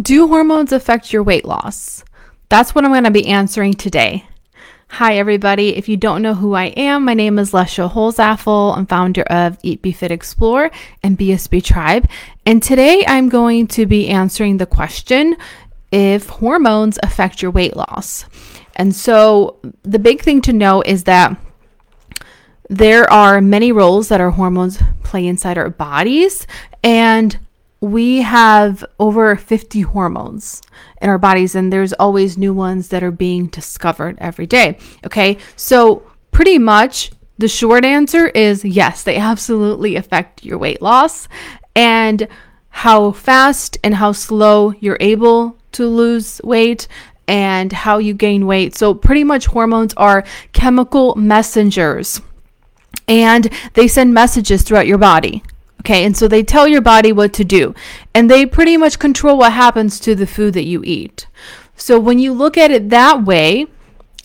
Do hormones affect your weight loss? That's what I'm going to be answering today. Hi, everybody. If you don't know who I am, my name is Lesha Holzaffel. I'm founder of Eat Be Fit Explore and BSB Tribe. And today I'm going to be answering the question if hormones affect your weight loss. And so the big thing to know is that there are many roles that our hormones play inside our bodies. And we have over 50 hormones in our bodies, and there's always new ones that are being discovered every day. Okay, so pretty much the short answer is yes, they absolutely affect your weight loss and how fast and how slow you're able to lose weight and how you gain weight. So, pretty much, hormones are chemical messengers and they send messages throughout your body. Okay, and so they tell your body what to do, and they pretty much control what happens to the food that you eat. So when you look at it that way,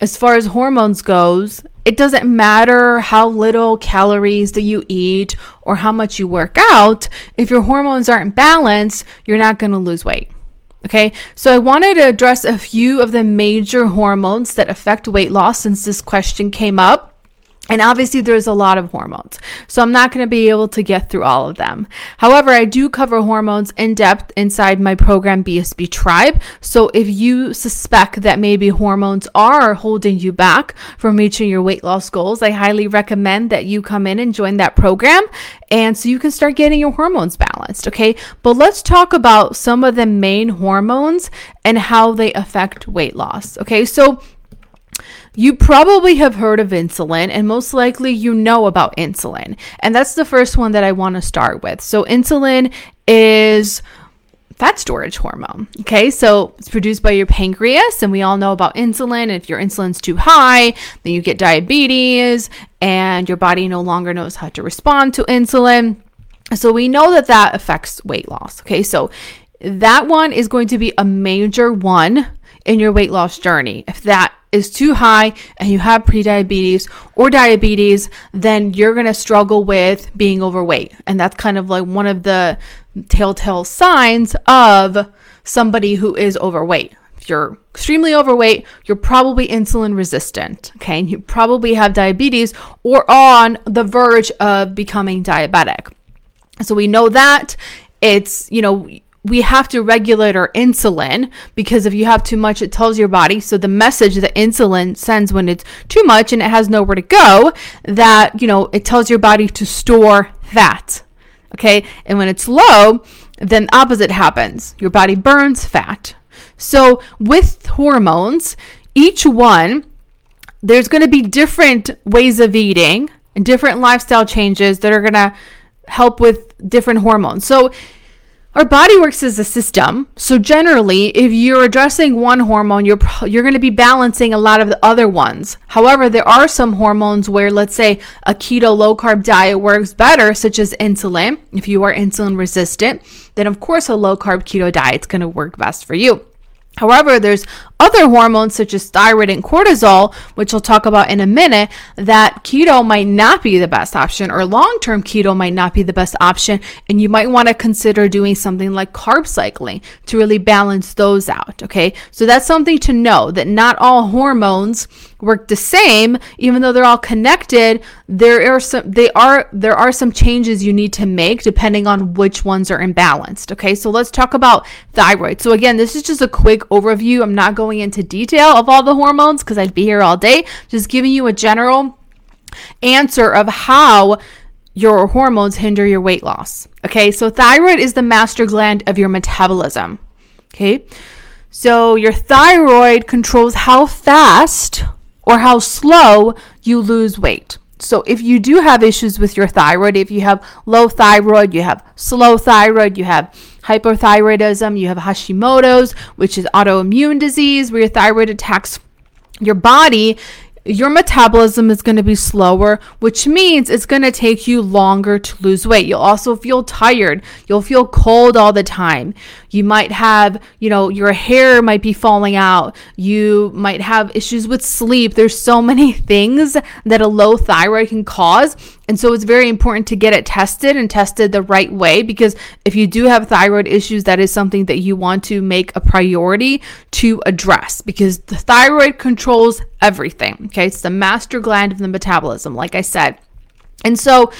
as far as hormones goes, it doesn't matter how little calories that you eat or how much you work out. If your hormones aren't balanced, you're not going to lose weight. Okay, so I wanted to address a few of the major hormones that affect weight loss since this question came up. And obviously, there's a lot of hormones. So I'm not going to be able to get through all of them. However, I do cover hormones in depth inside my program, BSB Tribe. So if you suspect that maybe hormones are holding you back from reaching your weight loss goals, I highly recommend that you come in and join that program. And so you can start getting your hormones balanced. Okay. But let's talk about some of the main hormones and how they affect weight loss. Okay. So you probably have heard of insulin, and most likely you know about insulin. And that's the first one that I want to start with. So, insulin is fat storage hormone. Okay, so it's produced by your pancreas, and we all know about insulin. And if your insulin's too high, then you get diabetes, and your body no longer knows how to respond to insulin. So we know that that affects weight loss. Okay, so that one is going to be a major one in your weight loss journey. If that is too high and you have prediabetes or diabetes, then you're going to struggle with being overweight. And that's kind of like one of the telltale signs of somebody who is overweight. If you're extremely overweight, you're probably insulin resistant, okay? And you probably have diabetes or on the verge of becoming diabetic. So we know that it's, you know, we have to regulate our insulin because if you have too much, it tells your body. So the message that insulin sends when it's too much and it has nowhere to go, that, you know, it tells your body to store fat. Okay. And when it's low, then opposite happens. Your body burns fat. So with hormones, each one, there's going to be different ways of eating and different lifestyle changes that are going to help with different hormones. So our body works as a system. So generally, if you're addressing one hormone, you're you're going to be balancing a lot of the other ones. However, there are some hormones where let's say a keto low carb diet works better, such as insulin. If you are insulin resistant, then of course a low carb keto diet is going to work best for you. However, there's other hormones such as thyroid and cortisol, which we'll talk about in a minute, that keto might not be the best option or long term keto might not be the best option. And you might want to consider doing something like carb cycling to really balance those out. Okay. So that's something to know that not all hormones work the same, even though they're all connected. There are some, they are, there are some changes you need to make depending on which ones are imbalanced. Okay. So let's talk about thyroid. So again, this is just a quick overview. I'm not going into detail of all the hormones because I'd be here all day, just giving you a general answer of how your hormones hinder your weight loss. Okay. So thyroid is the master gland of your metabolism. Okay. So your thyroid controls how fast or how slow you lose weight. So if you do have issues with your thyroid, if you have low thyroid, you have slow thyroid, you have hypothyroidism, you have Hashimoto's, which is autoimmune disease where your thyroid attacks your body, your metabolism is going to be slower, which means it's going to take you longer to lose weight. You'll also feel tired. You'll feel cold all the time. You might have, you know, your hair might be falling out. You might have issues with sleep. There's so many things that a low thyroid can cause. And so it's very important to get it tested and tested the right way because if you do have thyroid issues, that is something that you want to make a priority to address because the thyroid controls everything. Okay. It's the master gland of the metabolism, like I said. And so,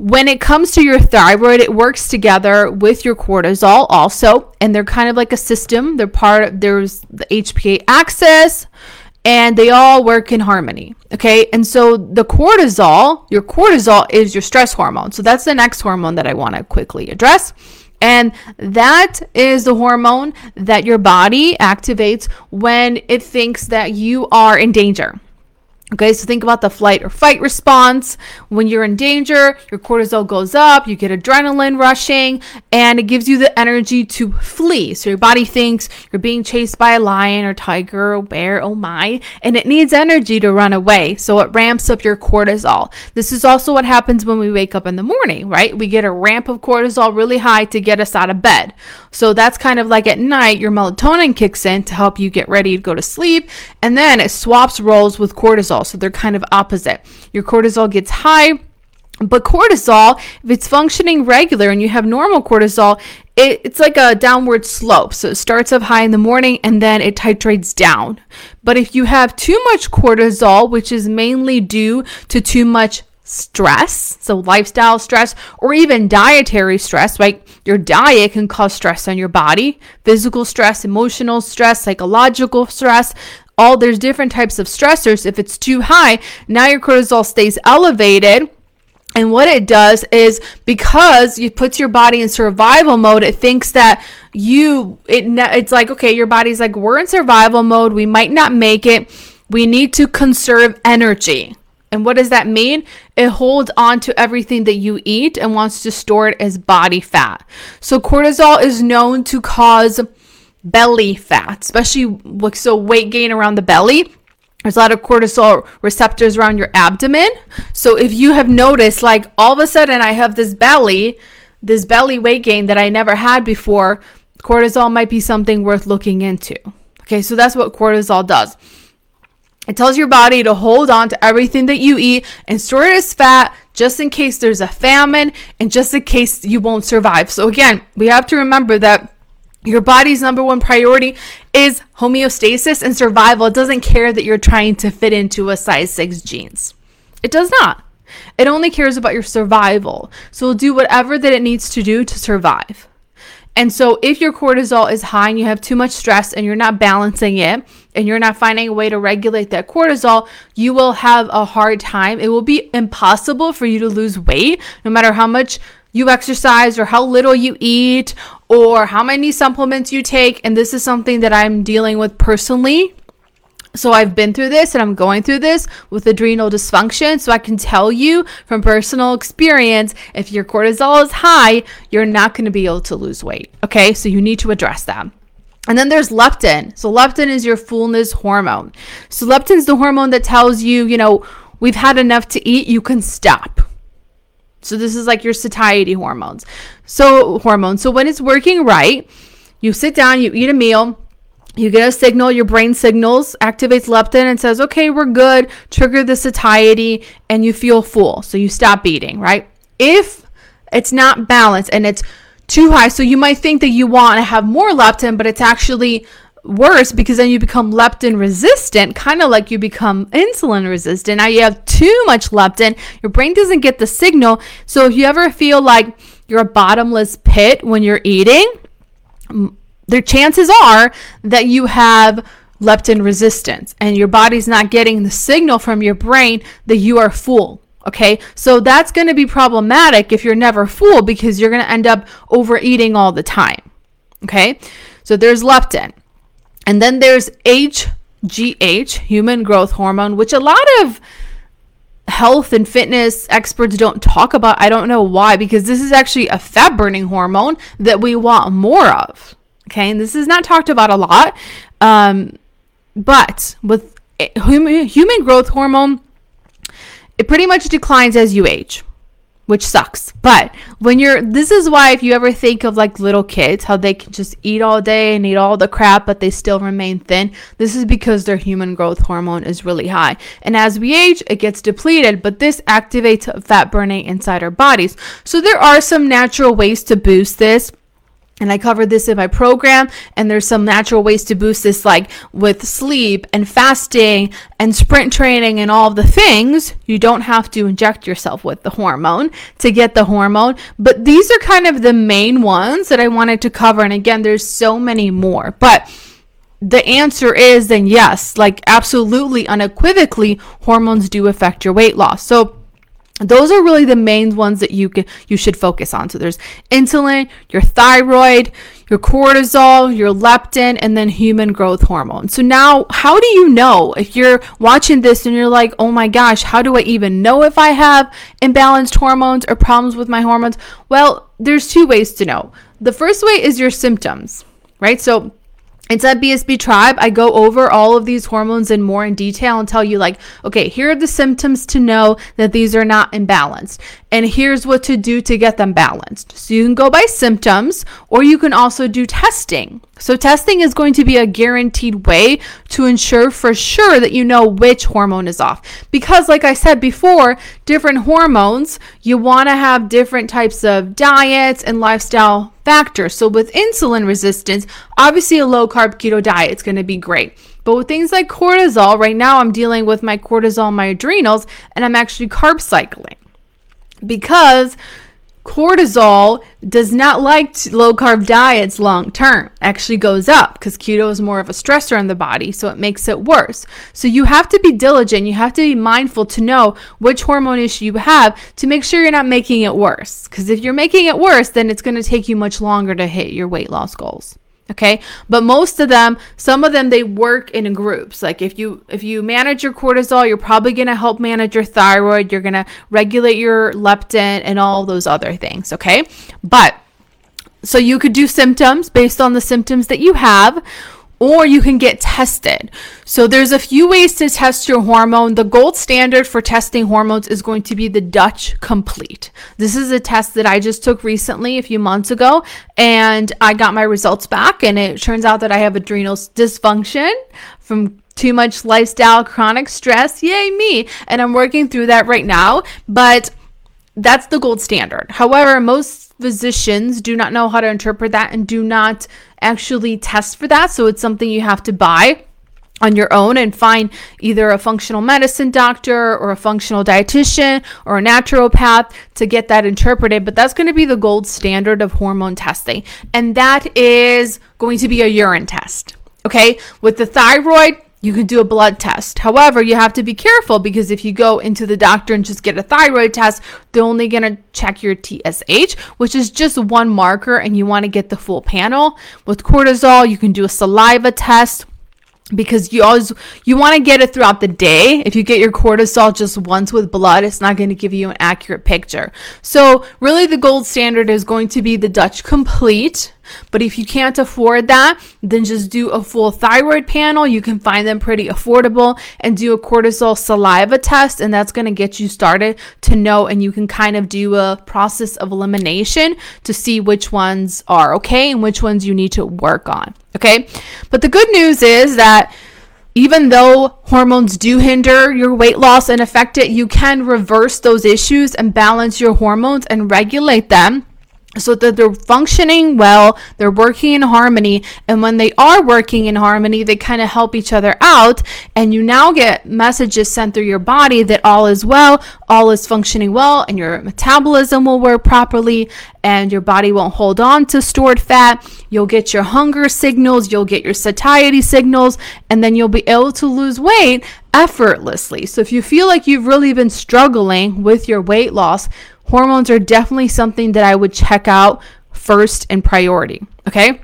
when it comes to your thyroid, it works together with your cortisol also, and they're kind of like a system. They're part of, there's the HPA axis, and they all work in harmony. Okay. And so the cortisol, your cortisol is your stress hormone. So that's the next hormone that I want to quickly address. And that is the hormone that your body activates when it thinks that you are in danger. Okay, so think about the flight or fight response. When you're in danger, your cortisol goes up, you get adrenaline rushing, and it gives you the energy to flee. So your body thinks you're being chased by a lion or tiger or bear, oh my, and it needs energy to run away. So it ramps up your cortisol. This is also what happens when we wake up in the morning, right? We get a ramp of cortisol really high to get us out of bed. So that's kind of like at night, your melatonin kicks in to help you get ready to go to sleep, and then it swaps roles with cortisol cortisol. So they're kind of opposite. Your cortisol gets high. But cortisol, if it's functioning regular and you have normal cortisol, it, it's like a downward slope. So it starts up high in the morning and then it titrates down. But if you have too much cortisol, which is mainly due to too much stress, so lifestyle stress, or even dietary stress, right? Your diet can cause stress on your body, physical stress, emotional stress, psychological stress all there's different types of stressors. If it's too high, now your cortisol stays elevated. And what it does is because it puts your body in survival mode, it thinks that you it it's like okay, your body's like we're in survival mode, we might not make it. We need to conserve energy. And what does that mean? It holds on to everything that you eat and wants to store it as body fat. So cortisol is known to cause belly fat, especially like so weight gain around the belly. There's a lot of cortisol receptors around your abdomen. So if you have noticed, like all of a sudden I have this belly, this belly weight gain that I never had before, cortisol might be something worth looking into. Okay, so that's what cortisol does. It tells your body to hold on to everything that you eat and store it as fat just in case there's a famine and just in case you won't survive. So, again, we have to remember that your body's number one priority is homeostasis and survival. It doesn't care that you're trying to fit into a size 6 jeans. It does not. It only cares about your survival. So it'll do whatever that it needs to do to survive. And so if your cortisol is high and you have too much stress and you're not balancing it and you're not finding a way to regulate that cortisol, you will have a hard time. It will be impossible for you to lose weight no matter how much you exercise or how little you eat or how many supplements you take. And this is something that I'm dealing with personally. So I've been through this and I'm going through this with adrenal dysfunction. So I can tell you from personal experience if your cortisol is high, you're not going to be able to lose weight. Okay. So you need to address that. And then there's leptin. So leptin is your fullness hormone. So leptin is the hormone that tells you, you know, we've had enough to eat, you can stop. So this is like your satiety hormones. So hormones. So when it's working right, you sit down, you eat a meal, you get a signal, your brain signals, activates leptin and says, "Okay, we're good." Trigger the satiety and you feel full. So you stop eating, right? If it's not balanced and it's too high, so you might think that you want to have more leptin, but it's actually worse because then you become leptin resistant, kind of like you become insulin resistant. Now you have too much leptin, your brain doesn't get the signal. So if you ever feel like you're a bottomless pit when you're eating, the chances are that you have leptin resistance and your body's not getting the signal from your brain that you are full. Okay, so that's going to be problematic if you're never full because you're going to end up overeating all the time. Okay, so there's leptin. And then there's HGH, human growth hormone, which a lot of health and fitness experts don't talk about. I don't know why, because this is actually a fat burning hormone that we want more of. Okay, and this is not talked about a lot. Um, but with human, human growth hormone, it pretty much declines as you age. Which sucks. But when you're, this is why if you ever think of like little kids, how they can just eat all day and eat all the crap, but they still remain thin, this is because their human growth hormone is really high. And as we age, it gets depleted, but this activates fat burning inside our bodies. So there are some natural ways to boost this and I covered this in my program. And there's some natural ways to boost this, like with sleep and fasting and sprint training and all the things. You don't have to inject yourself with the hormone to get the hormone. But these are kind of the main ones that I wanted to cover. And again, there's so many more. But the answer is then yes, like absolutely unequivocally, hormones do affect your weight loss. So those are really the main ones that you can you should focus on. So there's insulin, your thyroid, your cortisol, your leptin, and then human growth hormone. So now, how do you know if you're watching this and you're like, oh my gosh, how do I even know if I have imbalanced hormones or problems with my hormones? Well, there's two ways to know. The first way is your symptoms, right? So Inside BSB Tribe, I go over all of these hormones in more in detail and tell you, like, okay, here are the symptoms to know that these are not imbalanced. And here's what to do to get them balanced. So you can go by symptoms or you can also do testing. So, testing is going to be a guaranteed way to ensure for sure that you know which hormone is off. Because, like I said before, different hormones, you want to have different types of diets and lifestyle factors. So, with insulin resistance, obviously a low carb keto diet is going to be great. But with things like cortisol, right now I'm dealing with my cortisol, my adrenals, and I'm actually carb cycling because cortisol does not like low carb diets long term. Actually goes up because keto is more of a stressor on the body so it makes it worse. So you have to be diligent. You have to be mindful to know which hormone issue you have to make sure you're not making it worse. Because if you're making it worse then it's going to take you much longer to hit your weight loss goals okay? But most of them some of them they work in groups. Like if you if you manage your cortisol you're probably going to help manage your thyroid you're going to regulate your leptin and all those other things okay? But so you could do symptoms based on the symptoms that you have or you can get tested. So there's a few ways to test your hormone. The gold standard for testing hormones is going to be the Dutch Complete. This is a test that I just took recently a few months ago and I got my results back and it turns out that I have adrenal dysfunction from too much lifestyle chronic stress. Yay me. And I'm working through that right now, but that's the gold standard. However, most physicians do not know how to interpret that and do not actually test for that. So it's something you have to buy on your own and find either a functional medicine doctor or a functional dietitian or a naturopath to get that interpreted. But that's going to be the gold standard of hormone testing. And that is going to be a urine test. Okay. With the thyroid, you can do a blood test. However, you have to be careful because if you go into the doctor and just get a thyroid test, they're only going to check your TSH, which is just one marker, and you want to get the full panel. With cortisol, you can do a saliva test because you always you want to get it throughout the day if you get your cortisol just once with blood it's not going to give you an accurate picture so really the gold standard is going to be the dutch complete but if you can't afford that then just do a full thyroid panel you can find them pretty affordable and do a cortisol saliva test and that's going to get you started to know and you can kind of do a process of elimination to see which ones are okay and which ones you need to work on Okay. But the good news is that even though hormones do hinder your weight loss and affect it, you can reverse those issues and balance your hormones and regulate them so that they're functioning well, they're working in harmony, and when they are working in harmony, they kind of help each other out, and you now get messages sent through your body that all is well, all is functioning well, and your metabolism will work properly, and your body won't hold on to stored fat. You'll get your hunger signals, you'll get your satiety signals, and then you'll be able to lose weight effortlessly. So if you feel like you've really been struggling with your weight loss, hormones are definitely something that I would check out first in priority. Okay.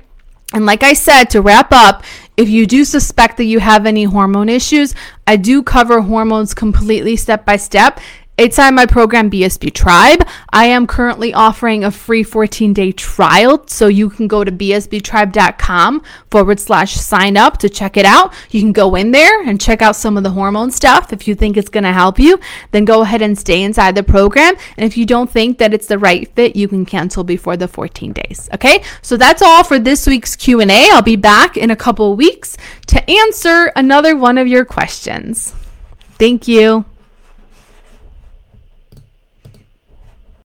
And like I said, to wrap up, if you do suspect that you have any hormone issues, I do cover hormones completely step by step inside my program BSB Tribe, I am currently offering a free 14 day trial. So you can go to bsbtribe.com forward slash sign up to check it out. You can go in there and check out some of the hormone stuff. If you think it's going to help you, then go ahead and stay inside the program. And if you don't think that it's the right fit, you can cancel before the 14 days. Okay. So that's all for this week's Q&A. I'll be back in a couple weeks to answer another one of your questions. Thank you.